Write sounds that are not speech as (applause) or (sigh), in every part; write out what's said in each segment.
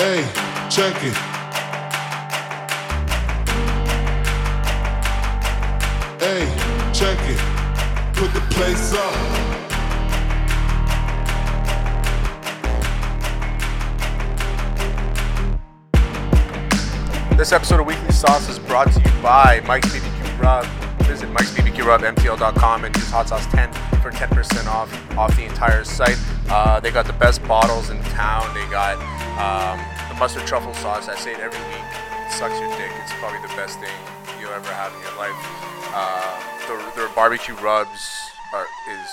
Hey, check it. Hey, check it. Put the place up. This episode of Weekly Sauce is brought to you by Mike's BBQ Rub. Visit Mike's BBQ Rub MTL.com and use Hot Sauce 10 for 10% off off the entire site. Uh, they got the best bottles in town. They got um, mustard truffle sauce. I say it every week. It sucks your dick. It's probably the best thing you'll ever have in your life. Uh, their, their barbecue rubs are is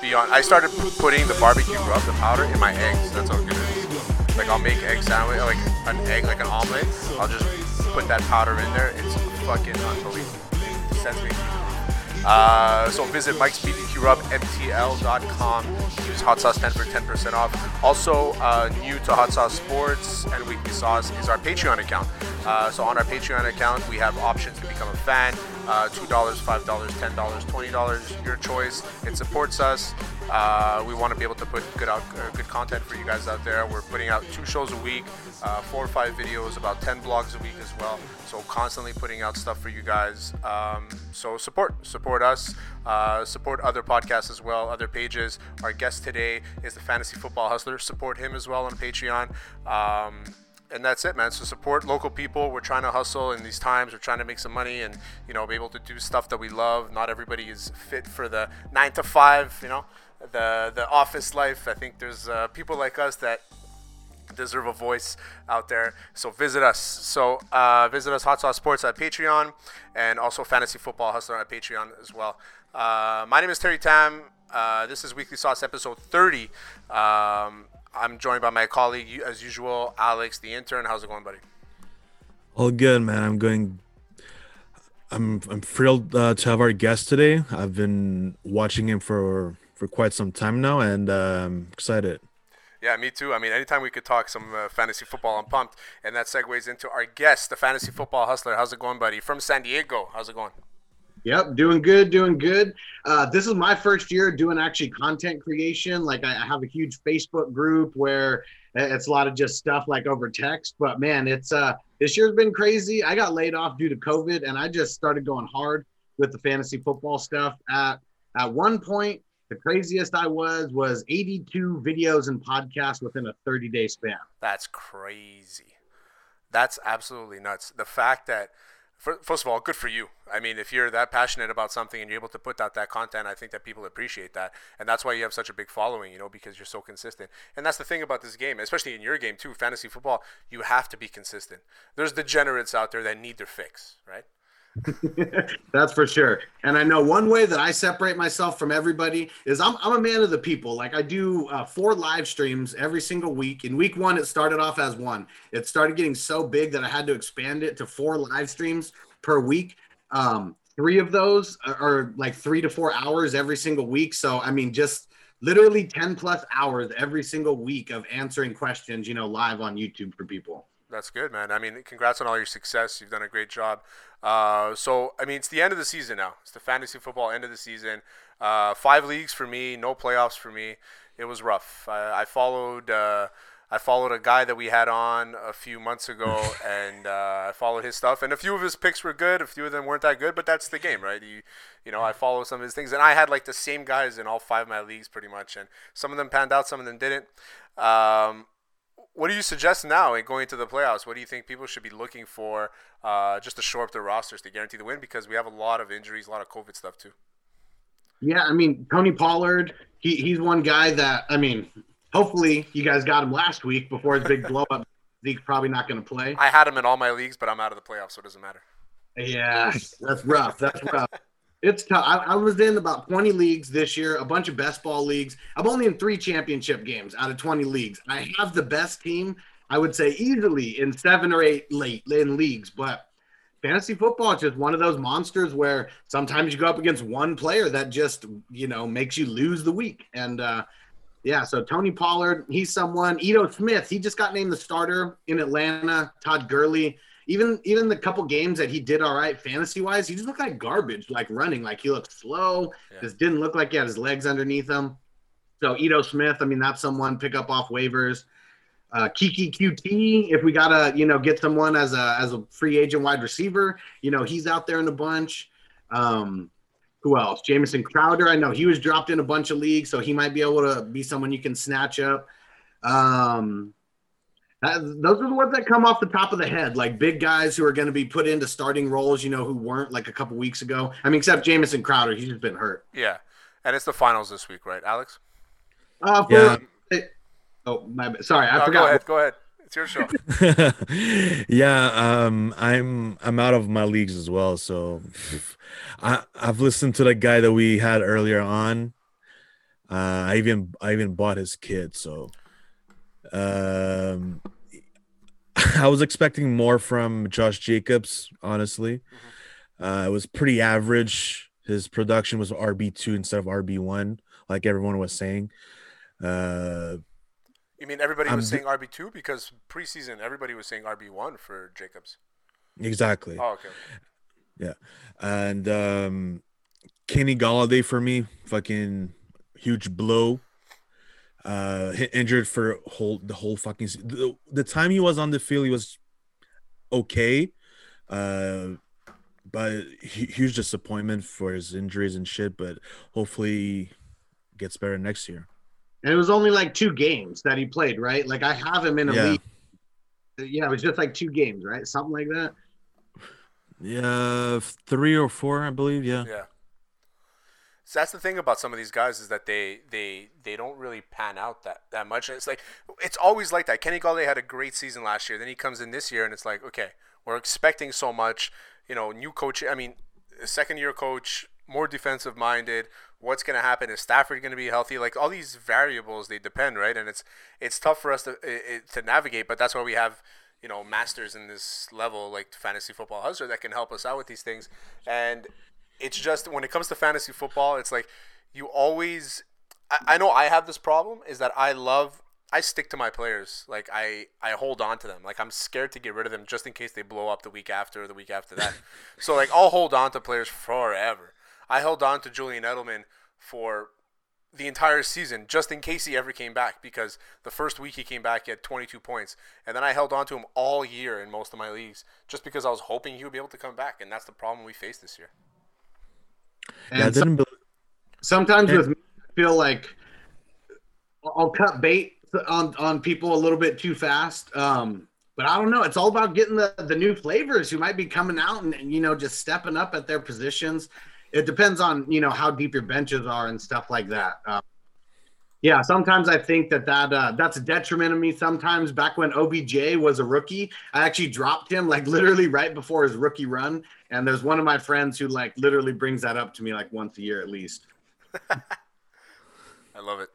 beyond. I started putting the barbecue rub, the powder, in my eggs. That's how good it is. Like I'll make egg sandwich, like an egg, like an omelet. I'll just put that powder in there. It's fucking unbelievable. It Sends me. Uh, so visit Mike's BBQ Rub MTL.com. Use Hot Sauce 10 for 10% off. Also, uh, new to Hot Sauce Sports and Weekly Sauce is our Patreon account. Uh, so on our Patreon account, we have options to become a fan. Uh, $2, $5, $10, $20, your choice. It supports us. Uh, we want to be able to put good out, uh, good content for you guys out there. We're putting out two shows a week, uh, four or five videos, about 10 blogs a week as well. So constantly putting out stuff for you guys. Um, so support, support us, uh, support other podcasts as well, other pages. Our guest today is the Fantasy Football Hustler. Support him as well on Patreon. Um, and that's it, man. So support local people. We're trying to hustle in these times. We're trying to make some money and you know be able to do stuff that we love. Not everybody is fit for the nine to five, you know, the the office life. I think there's uh, people like us that deserve a voice out there. So visit us. So uh, visit us Hot Sauce Sports at Patreon and also Fantasy Football Hustler at Patreon as well. Uh, my name is Terry Tam. Uh, this is Weekly Sauce episode 30. Um, I'm joined by my colleague, as usual, Alex, the intern. How's it going, buddy? All good, man. I'm going. I'm I'm thrilled uh, to have our guest today. I've been watching him for for quite some time now, and um, excited. Yeah, me too. I mean, anytime we could talk some uh, fantasy football, I'm pumped. And that segues into our guest, the fantasy football hustler. How's it going, buddy? From San Diego. How's it going? Yep, doing good, doing good. Uh, this is my first year doing actually content creation. Like I I have a huge Facebook group where it's a lot of just stuff like over text. But man, it's uh this year's been crazy. I got laid off due to COVID, and I just started going hard with the fantasy football stuff. At at one point, the craziest I was was 82 videos and podcasts within a 30 day span. That's crazy. That's absolutely nuts. The fact that, first of all, good for you. I mean, if you're that passionate about something and you're able to put out that content, I think that people appreciate that. And that's why you have such a big following, you know, because you're so consistent. And that's the thing about this game, especially in your game too, fantasy football, you have to be consistent. There's degenerates out there that need their fix, right? (laughs) That's for sure. And I know one way that I separate myself from everybody is I'm, I'm a man of the people. Like I do uh, four live streams every single week. In week one, it started off as one. It started getting so big that I had to expand it to four live streams per week. Um, three of those are, are like three to four hours every single week. So, I mean, just literally 10 plus hours every single week of answering questions, you know, live on YouTube for people. That's good, man. I mean, congrats on all your success. You've done a great job. Uh, so, I mean, it's the end of the season now. It's the fantasy football end of the season. Uh, five leagues for me, no playoffs for me. It was rough. I, I followed. Uh, I followed a guy that we had on a few months ago, (laughs) and uh, I followed his stuff. And a few of his picks were good. A few of them weren't that good, but that's the game, right? You, you know, I follow some of his things, and I had like the same guys in all five of my leagues, pretty much. And some of them panned out, some of them didn't. Um, what do you suggest now in going into the playoffs? What do you think people should be looking for uh, just to shore up their rosters to guarantee the win? Because we have a lot of injuries, a lot of COVID stuff too. Yeah, I mean Tony Pollard, he he's one guy that I mean, hopefully you guys got him last week before his big (laughs) blow up. Zeke's probably not going to play. I had him in all my leagues, but I'm out of the playoffs, so it doesn't matter. Yeah, that's rough. That's rough. It's tough. I, I was in about 20 leagues this year, a bunch of best ball leagues. I'm only in three championship games out of 20 leagues. I have the best team, I would say easily in seven or eight late in leagues, but fantasy football is just one of those monsters where sometimes you go up against one player that just you know makes you lose the week and uh yeah so tony pollard he's someone Ito smith he just got named the starter in atlanta todd Gurley even even the couple games that he did all right fantasy wise he just looked like garbage like running like he looked slow Yeah. just didn't look like he had his legs underneath him so Ito smith i mean that's someone pick up off waivers uh, Keke Coutee, if we gotta, you know, get someone as a as a free agent wide receiver, you know, he's out there in a bunch. Um, who else? Jamison Crowder. I know he was dropped in a bunch of leagues, so he might be able to be someone you can snatch up. Um, that, those are the ones that come off the top of the head, like big guys who are going to be put into starting roles, you know, who weren't like a couple weeks ago. I mean, except Jamison Crowder, he's just been hurt. Yeah, and it's the finals this week, right, Alex? Uh, for, yeah. Oh, my, sorry, I no, forgot. Go ahead. Go ahead. It's your show. (laughs) yeah, um, I'm I'm out of my leagues as well, so (laughs) I I've listened to the guy that we had earlier on. Uh, I even I even bought his kid, so um, (laughs) I was expecting more from Josh Jacobs. Honestly, mm-hmm. uh, it was pretty average. His production was RB two instead of RB one, like everyone was saying. Uh, you mean everybody was saying RB two because preseason everybody was saying RB one for Jacobs. Exactly. Oh, okay. Yeah, and um, Kenny Golladay for me, fucking huge blow uh injured for whole the whole fucking the, the time he was on the field he was okay uh but huge disappointment for his injuries and shit but hopefully gets better next year. And it was only like two games that he played right? Like i have him in a yeah. league. Yeah it was just like two games right? Something like that? Yeah three or four i believe yeah. Yeah so that's the thing about some of these guys is that they they they don't really pan out that that much. And it's like it's always like that. Kenny Golladay had a great season last year. Then he comes in this year and it's like, okay, we're expecting so much. You know, new coach. I mean, second year coach, more defensive minded. What's going to happen? Is Stafford going to be healthy? Like all these variables, they depend, right? And it's it's tough for us to it, to navigate. But that's why we have you know masters in this level like fantasy football hustler that can help us out with these things and it's just when it comes to fantasy football, it's like you always. I, I know I have this problem is that I love I stick to my players. Like I, I hold on to them. Like I'm scared to get rid of them just in case they blow up the week after or the week after that. (laughs) so like I'll hold on to players forever. I held on to Julian Edelman for the entire season just in case he ever came back because the first week he came back he had 22 points and then I held on to him all year in most of my leagues just because I was hoping he would be able to come back and that's the problem we face this year. And yeah, some, sometimes with me, I feel like I'll cut bait on on people a little bit too fast. Um, but I don't know. It's all about getting the the new flavors who might be coming out and, and you know just stepping up at their positions. It depends on you know how deep your benches are and stuff like that. Um, yeah, sometimes I think that that uh, that's a detriment of me. Sometimes back when OBJ was a rookie, I actually dropped him like literally right before his rookie run. And there's one of my friends who like literally brings that up to me like once a year at least. (laughs) I love it.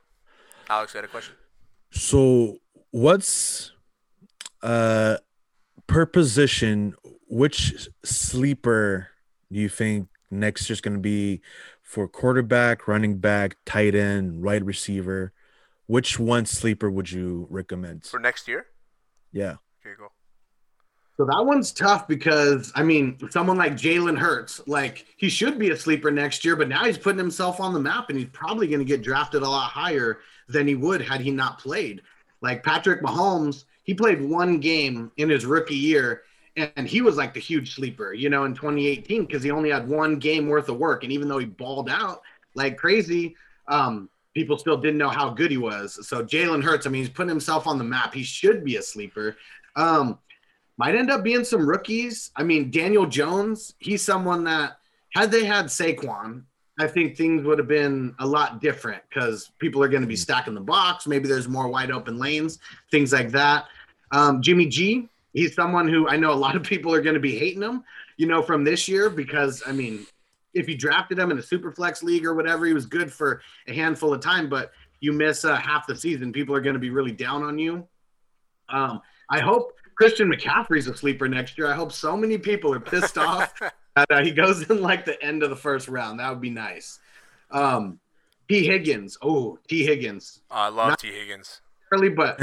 Alex, you had a question. So, what's uh per position? Which sleeper do you think next year's going to be for quarterback, running back, tight end, right receiver, which one sleeper would you recommend for next year? Yeah. Here you go. So that one's tough because I mean, someone like Jalen Hurts, like he should be a sleeper next year, but now he's putting himself on the map and he's probably going to get drafted a lot higher than he would had he not played. Like Patrick Mahomes, he played one game in his rookie year and he was like the huge sleeper, you know, in 2018 because he only had one game worth of work, and even though he balled out like crazy, um, people still didn't know how good he was. So Jalen Hurts, I mean, he's putting himself on the map. He should be a sleeper. Um, might end up being some rookies. I mean, Daniel Jones, he's someone that had they had Saquon, I think things would have been a lot different because people are going to be stacking the box. Maybe there's more wide open lanes, things like that. Um, Jimmy G, he's someone who I know a lot of people are going to be hating him, you know, from this year because I mean, if you drafted him in a super flex league or whatever, he was good for a handful of time, but you miss uh, half the season, people are going to be really down on you. Um, I hope Christian McCaffrey's a sleeper next year. I hope so many people are pissed off (laughs) that uh, he goes in like the end of the first round. That would be nice. Um, T. Higgins. Oh, T. Higgins. I love Not T. Higgins. Early, but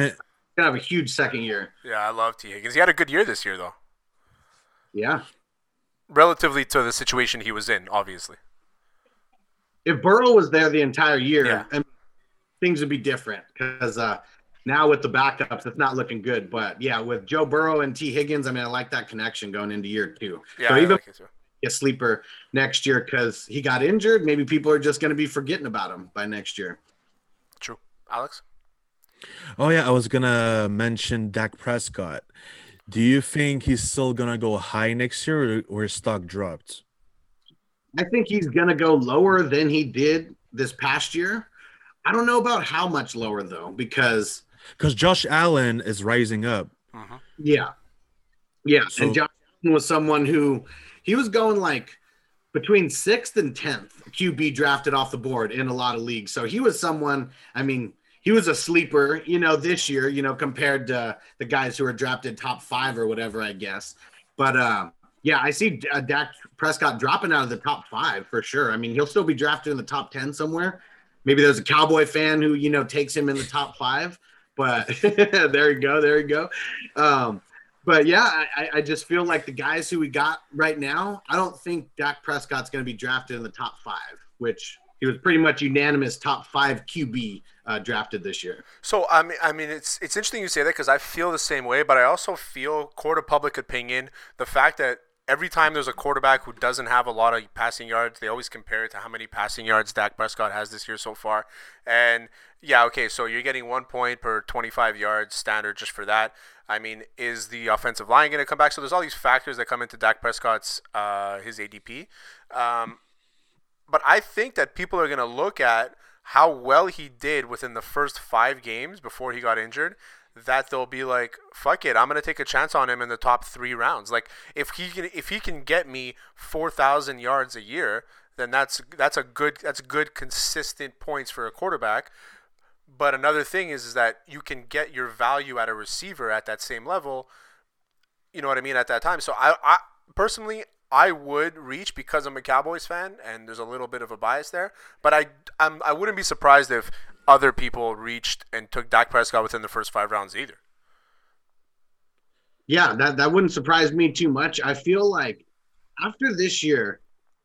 gonna have a huge second year. Yeah, I love T Higgins. He had a good year this year, though. Yeah. Relatively to the situation he was in, obviously. If Burrow was there the entire year, yeah. things would be different because uh, Now with the backups, it's not looking good. But yeah, with Joe Burrow and T. Higgins, I mean, I like that connection going into year two. Yeah, so I even like it too. a sleeper next year because he got injured, maybe people are just going to be forgetting about him by next year. True. Alex? Oh yeah, I was gonna mention Dak Prescott. Do you think he's still gonna go high next year, or, or his stock dropped? I think he's going to go lower than he did this past year. I don't know about how much lower though, because Because Josh Allen is rising up. hmm yeah, yeah, So- and Josh Allen was someone who he was going like between sixth and tenth QB drafted off the board in a lot of leagues. So he was someone. I mean, he was a sleeper, you know, this year, you know, compared to the guys who were drafted top five or whatever, I guess. But uh, yeah, I see uh, Dak Prescott dropping out of the top five for sure. I mean, he'll still be drafted in the top ten somewhere. Maybe there's a Cowboy fan who you know takes him in the top five. But (laughs) there you go, there you go. Um, but yeah, I, I- I just feel like the guys who we got right now, I don't think Dak Prescott's going to be drafted in the top five, which he was pretty much unanimous top five QB uh, drafted this year. So I mean, I mean, it's it's interesting you say that because I feel the same way, but I also feel court of public opinion the fact that every time there's a quarterback who doesn't have a lot of passing yards, they always compare it to how many passing yards Dak Prescott has this year so far. And yeah, okay, so you're getting one point per 25 yards standard just for that. I mean, is the offensive line going to come back? So there's all these factors that come into Dak Prescott's uh, his ADP. Um, but I think that people are going to look at how well he did within the first five games before he got injured. That they'll be like, "Fuck it, I'm going to take a chance on him in the top three rounds." Like if he can, if he can get me four thousand yards a year, then that's that's a good that's good consistent points for a quarterback. But another thing is, is that you can get your value at a receiver at that same level. You know what I mean at that time. So I, I personally, I would reach because I'm a Cowboys fan, and there's a little bit of a bias there. But I, I'm, I wouldn't be surprised if other people reached and took Dak Prescott within the first five rounds either. Yeah, that, that wouldn't surprise me too much. I feel like after this year,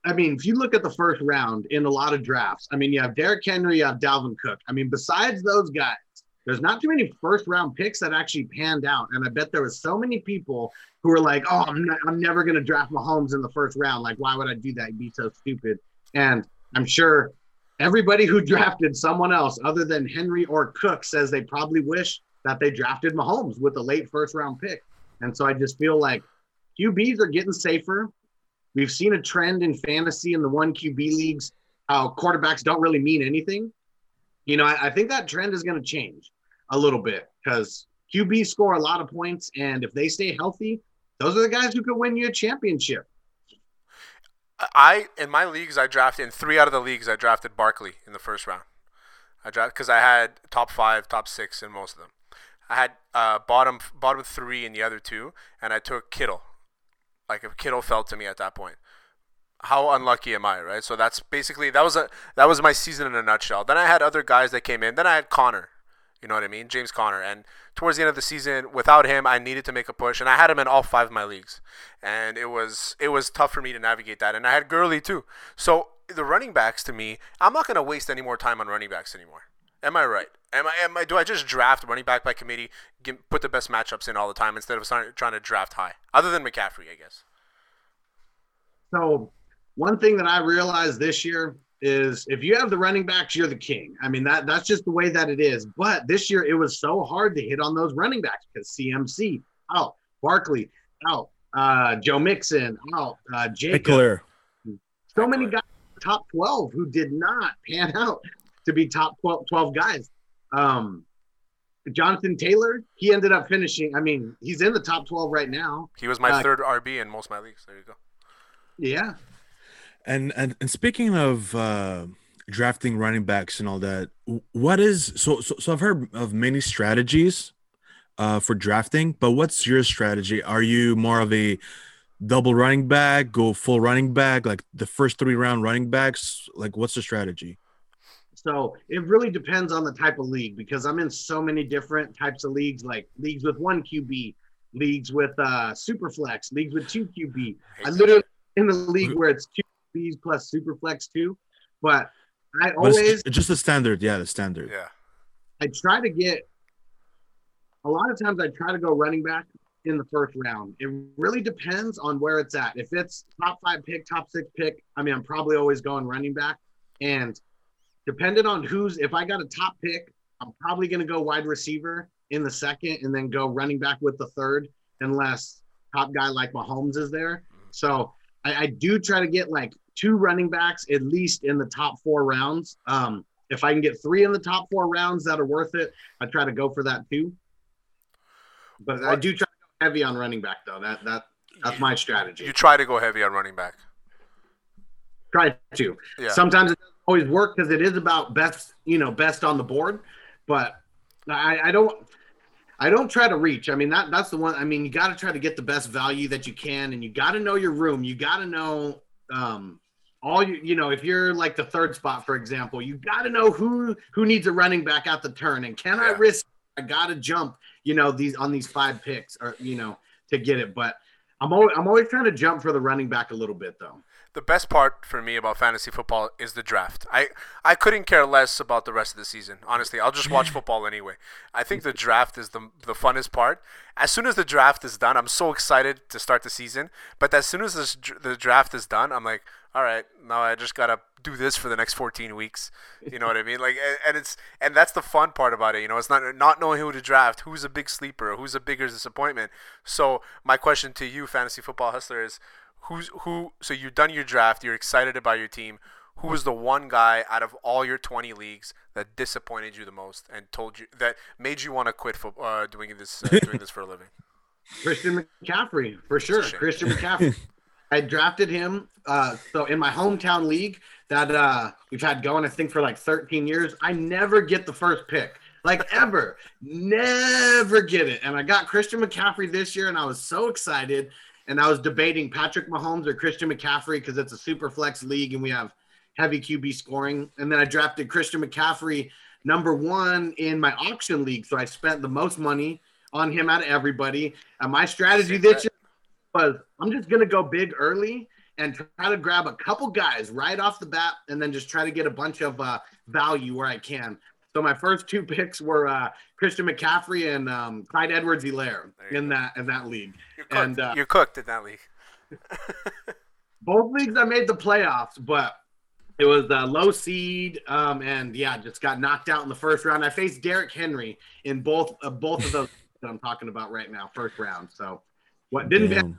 I mean, if you look at the first round in a lot of drafts, I mean, you have Derrick Henry, you have Dalvin Cook. I mean, besides those guys, there's not too many first round picks that actually panned out. And I bet there was so many people who were like, oh, I'm, not, I'm never going to draft Mahomes in the first round. Like, why would I do that? You'd be so stupid. And I'm sure everybody who (laughs) drafted someone else other than Henry or Cook says they probably wish that they drafted Mahomes with a late first round pick. And so I just feel like QBs are getting safer. We've seen a trend in fantasy in the one QB leagues how quarterbacks don't really mean anything. You know, I, I think that trend is going to change a little bit because QBs score a lot of points, and if they stay healthy, those are the guys who could win you a championship. I in my leagues, I drafted in three out of the leagues, I drafted Barkley in the first round. I drafted because I had top five, top six in most of them. I had uh, bottom bottom three in the other two, and I took Kittle. Like if Kittle fell to me at that point, how unlucky am I, right? So that's basically that was a that was my season in a nutshell. Then I had other guys that came in. Then I had Connor, you know what I mean, James Connor, and towards the end of the season, without him, I needed to make a push, and I had him in all five of my leagues, and it was it was tough for me to navigate that. And I had Gurley too. So the running backs to me, I'm not gonna waste any more time on running backs anymore. Am I right? Am I? Am I? Do I just draft running back by committee, get, put the best matchups in all the time instead of trying to draft high? Other than McCaffrey, I guess. So one thing that I realized this year is if you have the running backs, you're the king. I mean that that's just the way that it is. But this year it was so hard to hit on those running backs because CMC out, Barkley out, uh, Joe Mixon out, uh, Jacob. Ekeler. So many guys top 12 who did not pan out to be top 12, 12 guys. Um, Jonathan Taylor, he ended up finishing. I mean, he's in the top 12 right now. He was my Uh, third RB in most of my leagues. There you go. Yeah. And and and speaking of uh, drafting running backs and all that, what is so so, so I've heard of many strategies uh, for drafting, but what's your strategy? Are you more of a double running back, go full running back, like the first three round running backs? Like, what's the strategy? So it really depends on the type of league because I'm in so many different types of leagues, like leagues with one QB, leagues with uh super flex, leagues with two QB. I literally in the league where it's two QBs plus super flex two. But I always ju- just the standard, yeah, the standard. Yeah. I try to get a lot of times I try to go running back in the first round. It really depends on where it's at. If it's top five pick, top six pick, I mean, I'm probably always going running back. And depending on who's, if I got a top pick, I'm probably going to go wide receiver in the second and then go running back with the third, unless top guy like Mahomes is there. Mm-hmm. So I, I do try to get like two running backs at least in the top four rounds. Um, if I can get three in the top four rounds that are worth it, I try to go for that too. But I do try to go heavy on running back though. That that that's my strategy. You try to go heavy on running back. Try to. Yeah. Sometimes it doesn't always work because it is about best, you know, best on the board. But I, I don't I don't try to reach. I mean that that's the one. I mean you got to try to get the best value that you can, and you got to know your room. You got to know um, all you you know if you're like the third spot for example you got to know who who needs a running back at the turn. And can i risk i gotta jump you know these on these five picks or you know to get it. But i'm always i'm always trying to jump for the running back a little bit though the best part for me about fantasy football is the draft. I, I couldn't care less about the rest of the season. Honestly, I'll just watch football anyway. I think the draft is the, the funnest part. As soon as the draft is done, I'm so excited to start the season. But as soon as this, the draft is done, I'm like, all right, now I just gotta do this for the next 14 weeks. You know what I mean? Like, and, and it's and that's the fun part about it. You know, it's not not knowing who to draft, who's a big sleeper, who's a bigger disappointment. So my question to you, fantasy football hustler, is who's who so you've done your draft you're excited about your team. Who was the one guy out of all your 20 leagues that disappointed you the most and told you that made you want to quit fo- uh, doing this uh, doing this for a living? (laughs) Christian mccaffrey for sure christian (laughs) mccaffrey. I drafted him uh so in my hometown league that uh we've had going i think for like 13 years i never get the first pick like (laughs) ever never get it. And i got christian mccaffrey this year and i was so excited and I was debating Patrick Mahomes or Christian McCaffrey because it's a super flex league and we have heavy QB scoring. And then I drafted Christian McCaffrey number one in my auction league. So I spent the most money on him out of everybody. And my strategy this year was I'm just going to go big early and try to grab a couple guys right off the bat and then just try to get a bunch of uh, value where I can. So my first two (laughs) picks were uh, Christian McCaffrey and um, Clyde Edwards-Helaire There you in that in that league. you're cooked, And, uh, you're cooked in that league (laughs) both leagues I made the playoffs, but it was a low seed, um, and yeah, just got knocked out in the first round. I faced Derrick Henry in both uh, both of those (laughs) that I'm talking about right now, first round. So what didn't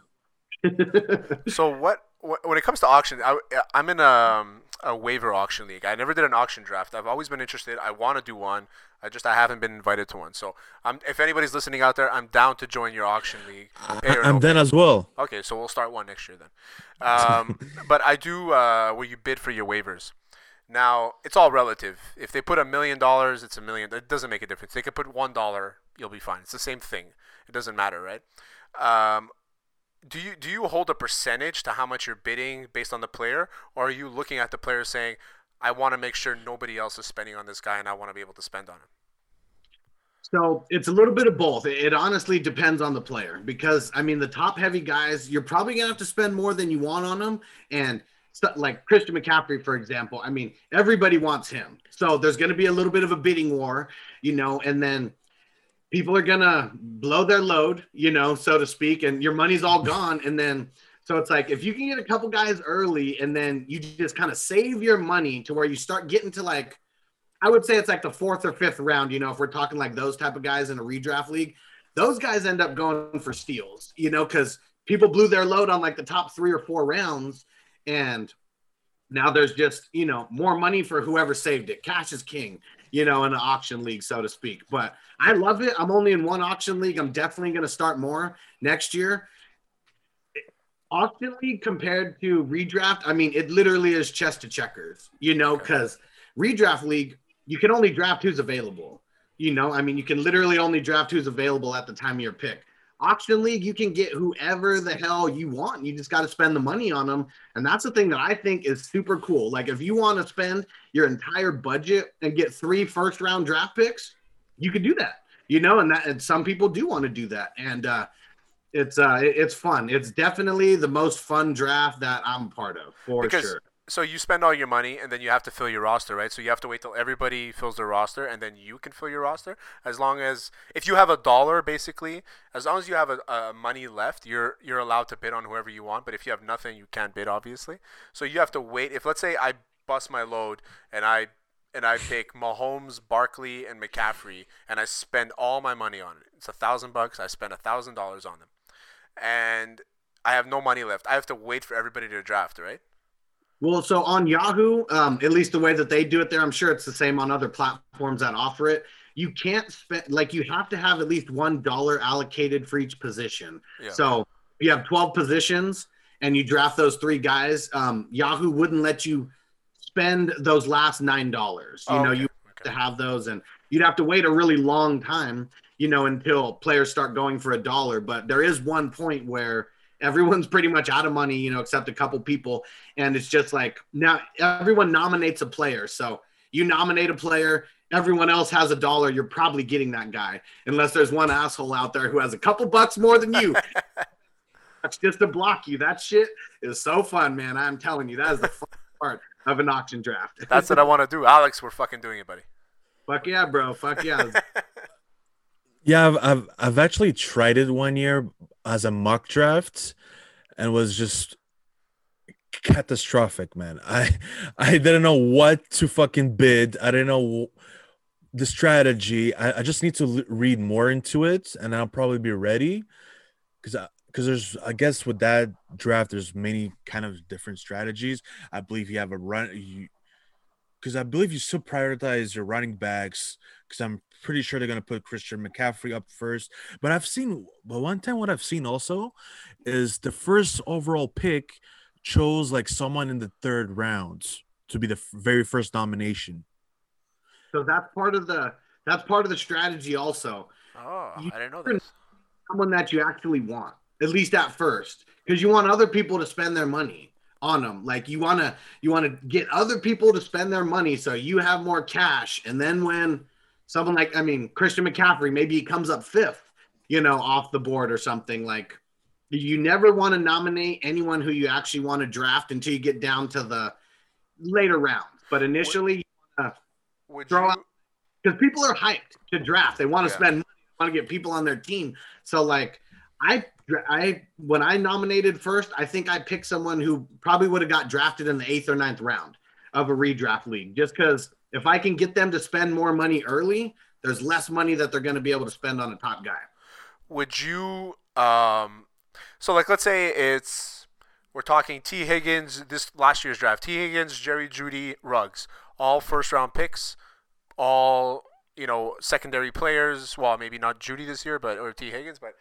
Damn. so what, what when it comes to auction I, i'm in a, a waiver auction league i never did an auction draft i've always been interested i want to do one i just i haven't been invited to one so I'm, if anybody's listening out there i'm down to join your auction league I'm no done as well. Okay, so we'll start one next year then. Um, (laughs) but I do uh, where you bid for your waivers. Now it's all relative. If they put a million dollars, it's a million. It doesn't make a difference. They could put one dollar, you'll be fine. It's the same thing. It doesn't matter, right? Um, do you do you hold a percentage to how much you're bidding based on the player, or are you looking at the player saying, "I want to make sure nobody else is spending on this guy, and I want to be able to spend on him"? So it's a little bit of both. It, honestly depends on the player because I mean the top heavy guys, you're probably gonna have to spend more than you want on them. And like Christian McCaffrey, for example, I mean everybody wants him, so there's gonna be a little bit of a bidding war, you know, and then people are gonna blow their load, you know, so to speak, and your money's all gone, and then. So it's like if you can get a couple guys early and then you just kind of save your money to where you start getting to like I would say it's like the fourth or fifth round, you know, if we're talking like those type of guys in a redraft league, those guys end up going for steals, you know, because people blew their load on like the top three or four rounds. And now there's just, you know, more money for whoever saved it. Cash is king, you know, in an auction league, so to speak. But I love it. I'm only in one auction league. I'm definitely going to start more next year. Auction league compared to redraft, I mean, it literally is chess to checkers, you know, because redraft league, you can only draft who's available. You know, I mean, you can literally only draft who's available at the time of your pick. Auction league, you can get whoever the hell you want. You just got to spend the money on them. And that's the thing that I think is super cool. Like, if you want to spend your entire budget and get three first round draft picks, you could do that. You know, and that and some people do want to do that. And uh it's uh it's fun. It's definitely the most fun draft that I'm part of for Because sure. So you spend all your money and then you have to fill your roster, right? So you have to wait till everybody fills their roster and then you can fill your roster. As long as if you have a dollar, basically, as long as you have a, a money left, you're you're allowed to bid on whoever you want. But if you have nothing, you can't bid, obviously. So you have to wait. If let's say I bust my load and I and I pick Mahomes, Barkley, and McCaffrey, and I spend all my money on it. It's a thousand bucks. I spend a thousand dollars on them, and I have no money left. I have to wait for everybody to draft, right? Well, so on Yahoo, um, at least the way that they do it there, I'm sure it's the same on other platforms that offer it. You can't spend like you have to have at least one dollar allocated for each position. Yeah. So you have 12 positions and you draft those three guys. Um, Yahoo wouldn't let you spend those last nine dollars. You Oh, know, okay, you okay. have to have those, and you'd have to wait a really long time. You know, until players start going for a dollar. But there is one point where everyone's pretty much out of money. You know, except a couple people, and it's just like now everyone nominates a player. So you nominate a player. Everyone else has a dollar. You're probably getting that guy, unless there's one asshole out there who has a couple bucks more than you. (laughs) That's just to block you. That shit is so fun, man. I'm telling you, that is the fun part of an auction draft. (laughs) That's what I want to do. Alex, we're fucking doing it, buddy. Fuck yeah, bro. Fuck yeah. (laughs) Yeah, I've, I've I've actually tried it one year as a mock draft, and was just catastrophic, man. I (laughs) I didn't know what to fucking bid. I didn't know the strategy. I, I just need to l- read more into it, and I'll probably be ready. Because because there's I guess with that draft, there's many kind of different strategies. I believe you have a run. You because I believe you still prioritize your running backs because I'm pretty sure they're gonna put Christian McCaffrey up first. But I've seen, but one time what I've seen also is the first overall pick chose like someone in the third round to be the very first nomination. so that's part of the that's part of the strategy also. Oh, You- I didn't know this. Someone that you actually want, at least at first, because you want other people to spend their money on them. Like you want to you want to get other people to spend their money so you have more cash. And then when someone like I mean Christian McCaffrey, maybe he comes up fifth, you know, off the board or something like. You never want to nominate anyone who you actually want to draft until you get down to the later rounds. But initially, Would throw you? out- because people are hyped to draft. They want to Yeah. spend money, want to get people on their team. So like I I when I nominated first, I think I picked someone who probably would have got drafted in the eighth or ninth round of a redraft league. Just because if I can get them to spend more money early, there's less money that they're going to be able to spend on a top guy. Would you? Um, so like, let's say it's we're talking T Higgins this last year's draft. T Higgins, Jerry Jeudy, Ruggs, all first round picks, all you know secondary players. Well, maybe not Jeudy this year, but or T Higgins, but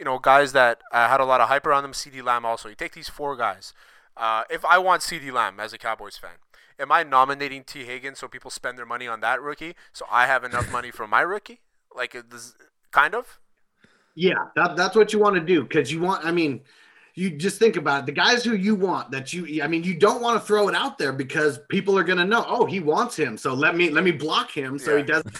you know guys that uh, had a lot of hype around them. CeeDee Lamb also. You take these four guys. Uh, if I want CeeDee Lamb as a Cowboys fan, am I nominating T Higgins so people spend their money on that rookie, so I have enough money for my rookie? Like, does, kind of. Yeah, that, that's what you want to do because you want. I mean, you just think about it. The guys who you want that you. I mean, you don't want to throw it out there because people are going to know. Oh, he wants him, so let me let me block him so he doesn't.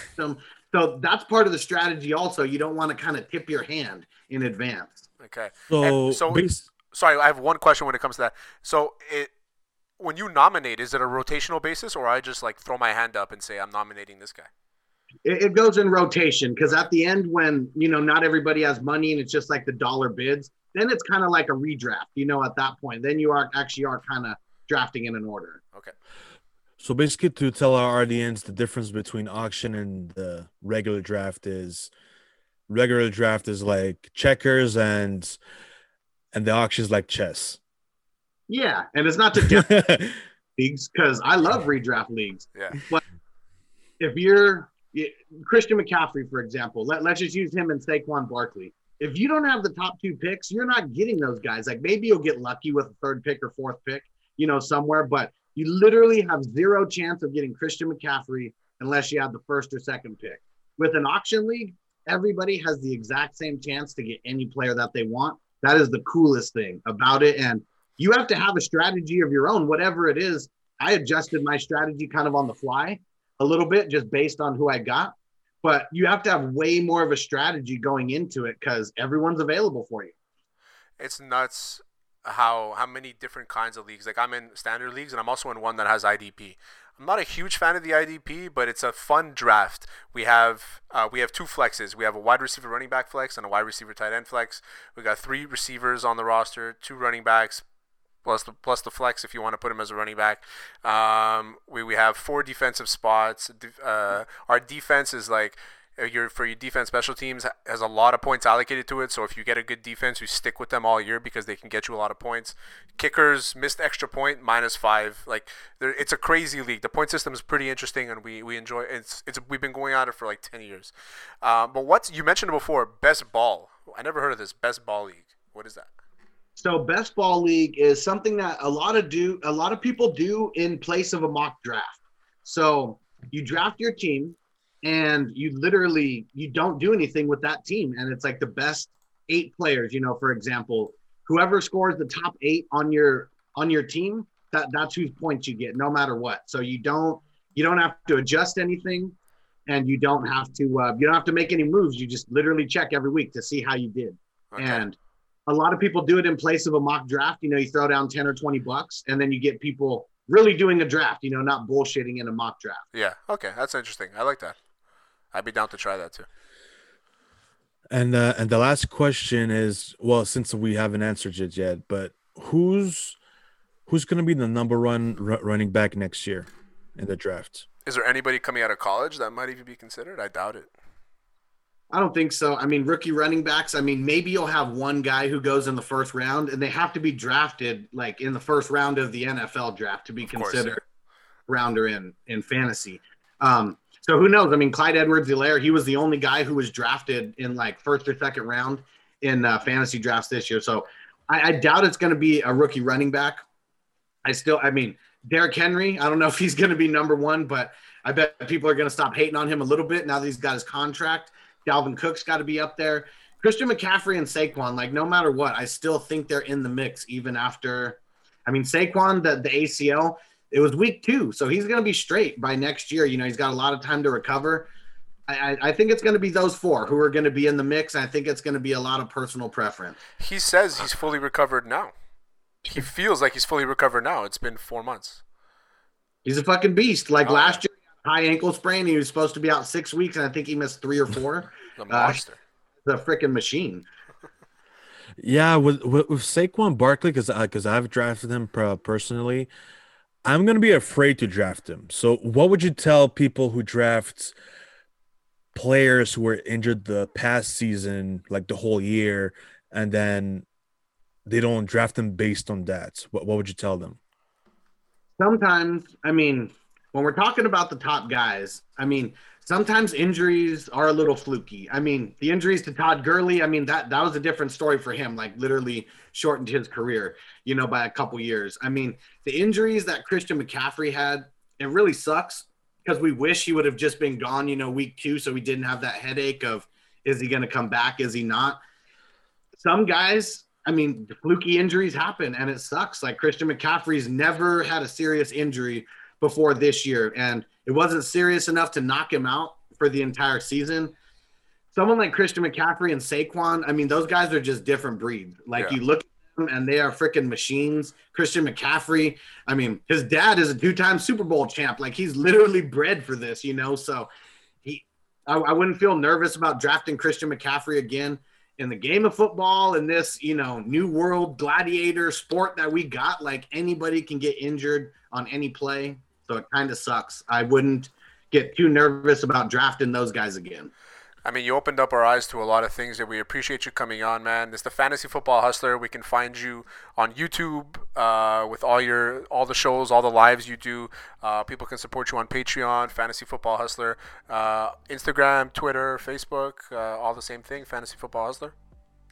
So that's part of the strategy. Also, you don't want to kind of tip your hand in advance. Okay. So, And so- bas- sorry, I have one question when it comes to that. So it when you nominate, is it a rotational basis or I just like throw my hand up and say I'm nominating this guy? It, it goes in rotation because at the end, when you know not everybody has money and it's just like the dollar bids, then it's kind of like a redraft. You know, at that point, then you are actually are kind of drafting in an order. Okay. so basically, to tell our audience the difference between auction and the regular draft is regular draft is like checkers and and the auction is like chess. Yeah, and it's not to get (laughs) leagues because I love redraft leagues. Yeah. But if you're Christian McCaffrey, for example, let, let's just use him and Saquon Barkley. If you don't have the top two picks, you're not getting those guys. Like maybe you'll get lucky with a third pick or fourth pick, you know, somewhere, but you literally have zero chance of getting Christian McCaffrey unless you have the first or second pick. With an auction league, everybody has the exact same chance to get any player that they want. That is the coolest thing about it. And you have to have a strategy of your own, whatever it is. I adjusted my strategy kind of on the fly a little bit just based on who I got. But you have to have way more of a strategy going into it because everyone's available for you. It's nuts. how how many different kinds of leagues. Like I'm in standard leagues, and I'm also in one that has IDP. I'm not a huge fan of the IDP, but it's a fun draft. We have uh, we have two flexes. We have a wide receiver, running back flex, and a wide receiver, tight end flex. We got three receivers on the roster, two running backs, plus the plus the flex if you want to put him as a running back. Um, we we have four defensive spots. Uh, our defense is like your for your defense special teams has a lot of points allocated to it. So if you get a good defense, you stick with them all year because they can get you a lot of points. Kickers missed extra point minus five. Like it's a crazy league. The point system is pretty interesting, and we, we enjoy it's it's we've been going at it for like ten years. Um, but what's you mentioned before? Best ball. I never heard of this best ball league. What is that? So best ball league is something that a lot of do a lot of people do in place of a mock draft. So you draft your team and you literally you don't do anything with that team. And it's like the best eight players you know for example whoever scores the top eight on your on your team that that's whose points you get no matter what. So you don't you don't have to adjust anything and you don't have to uh, you don't have to make any moves. You just literally check every week to see how you did. Okay. and a lot of people do it in place of a mock draft. You know you throw down 10 or 20 bucks and then you get people really doing a draft you know not bullshitting in a mock draft. Yeah. Okay. That's interesting. I like that I'd be down to try that too. And uh, and the last question is, well, since we haven't answered it yet, but who's who's going to be the number one r- running back next year in the draft? Is there anybody coming out of college that might even be considered? I doubt it. I don't think so. I mean, rookie running backs. I mean, maybe you'll have one guy who goes in the first round, and they have to be drafted like in the first round of the NFL draft to be of considered course, rounder in in fantasy. Um, so who knows? I mean, Clyde Edwards-Helaire, he was the only guy who was drafted in like first or second round in uh, fantasy drafts this year. So I, I doubt it's going to be a rookie running back. I still, I mean, Derrick Henry, I don't know if he's going to be number one, but I bet people are going to stop hating on him a little bit now that he's got his contract. Dalvin Cook's got to be up there. Christian McCaffrey and Saquon, like no matter what, I still think they're in the mix even after. I mean, Saquon, the, the ACL, it was week two, so he's going to be straight by next year. You know, he's got a lot of time to recover. I, I think it's going to be those four who are going to be in the mix. I think it's going to be a lot of personal preference. He says he's fully recovered now. He feels like he's fully recovered now. It's been four months. He's a fucking beast. Like oh, last year, high ankle sprain. He was supposed to be out six weeks, and I think he missed three or four. (laughs) the monster. Uh, the freaking machine. Yeah, with with, with Saquon Barkley, because because I've drafted him personally. I'm going to be afraid to draft him. So, what would you tell people who draft players who were injured the past season, like the whole year, and then they don't draft them based on that? What, what would you tell them? Sometimes, I mean, when we're talking about the top guys, I mean, sometimes injuries are a little fluky. I mean, the injuries to Todd Gurley, I mean, that that was a different story for him, like literally shortened his career, you know, by a couple years. I mean, the injuries that Christian McCaffrey had, it really sucks because we wish he would have just been gone, you know, week 2 so we didn't have that headache of is he going to come back, is he not? Some guys, I mean, fluky injuries happen and it sucks. Like Christian McCaffrey's never had a serious injury before this year and it wasn't serious enough to knock him out for the entire season. Someone like Christian McCaffrey and Saquon, I mean, those guys are just different breed. Like yeah. you look at them and they are freaking machines. Christian McCaffrey, I mean, his dad is a two-time Super Bowl champ. Like he's literally bred for this, you know. So he, I, I wouldn't feel nervous about drafting Christian McCaffrey again in the game of football in this, you know, new world gladiator sport that we got. Like anybody can get injured on any play. So it kind of sucks. I wouldn't get too nervous about drafting those guys again. I mean, you opened up our eyes to a lot of things that we appreciate you coming on, man. It's the Fantasy Football Hustler. We can find you on YouTube uh, with all your all the shows, all the lives you do. Uh, people can support you on Patreon, Fantasy Football Hustler, uh, Instagram, Twitter, Facebook, uh, all the same thing, Fantasy Football Hustler.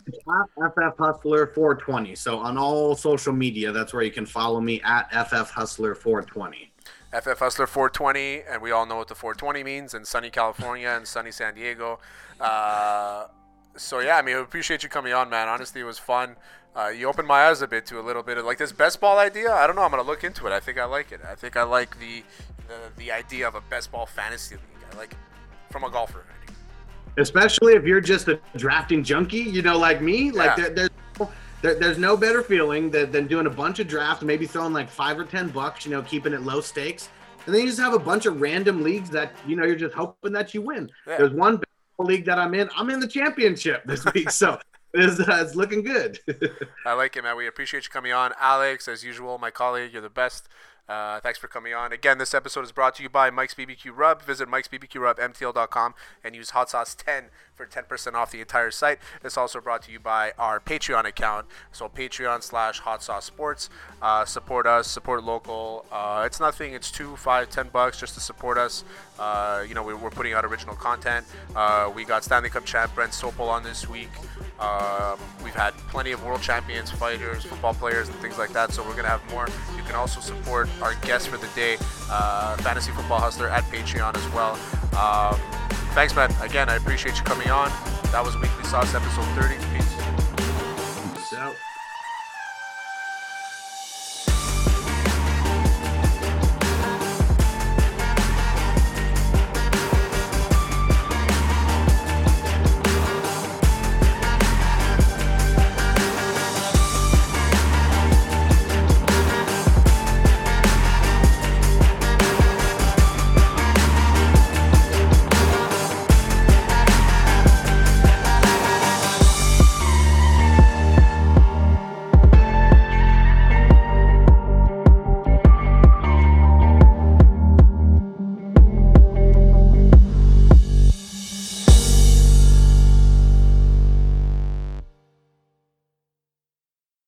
It's at FF Hustler 420. So on all social media, that's where you can follow me at FF Hustler 420. FF Hustler 420, and we all know what the 420 means in sunny California and sunny San Diego. Uh, so yeah, I mean, I appreciate you coming on, man. Honestly, it was fun. Uh, you opened my eyes a bit to a little bit of like this best ball idea. I don't know. I'm gonna look into it. I think I like it. I think I like the the, the idea of a best ball fantasy league. I like it from a golfer. Especially if you're just a drafting junkie, you know, like me. Like yeah. there, there's there, there's no better feeling than, than doing a bunch of drafts, maybe throwing like five or ten bucks, you know, keeping it low stakes, and then you just have a bunch of random leagues that you know you're just hoping that you win. Yeah. There's one league that I'm in. I'm in the championship this (laughs) week, so it's, uh, it's looking good. (laughs) I like it, man. We appreciate you coming on. Alex, as usual, my colleague, you're the best. Uh, thanks for coming on. Again, this episode is brought to you by Mike's BBQ Rub. Visit Mike's BBQ Rub, MTL.com, and use Hot Sauce 10 for 10% off the entire site. It's also brought to you by our Patreon account. So, Patreon slash Hot Sauce Sports. Uh, support us, support local. Uh, it's nothing, it's two, five, ten bucks just to support us. Uh, you know, we, we're putting out original content. Uh, we got Stanley Cup champ Brent Sopel on this week. Um, we've had plenty of world champions, fighters, football players, and things like that. So we're gonna have more. You can also support our guest for the day, uh, Fantasy Football Hustler, at Patreon as well. Um, thanks, man. Again, I appreciate you coming on. That was Weekly Sauce episode 30. Peace.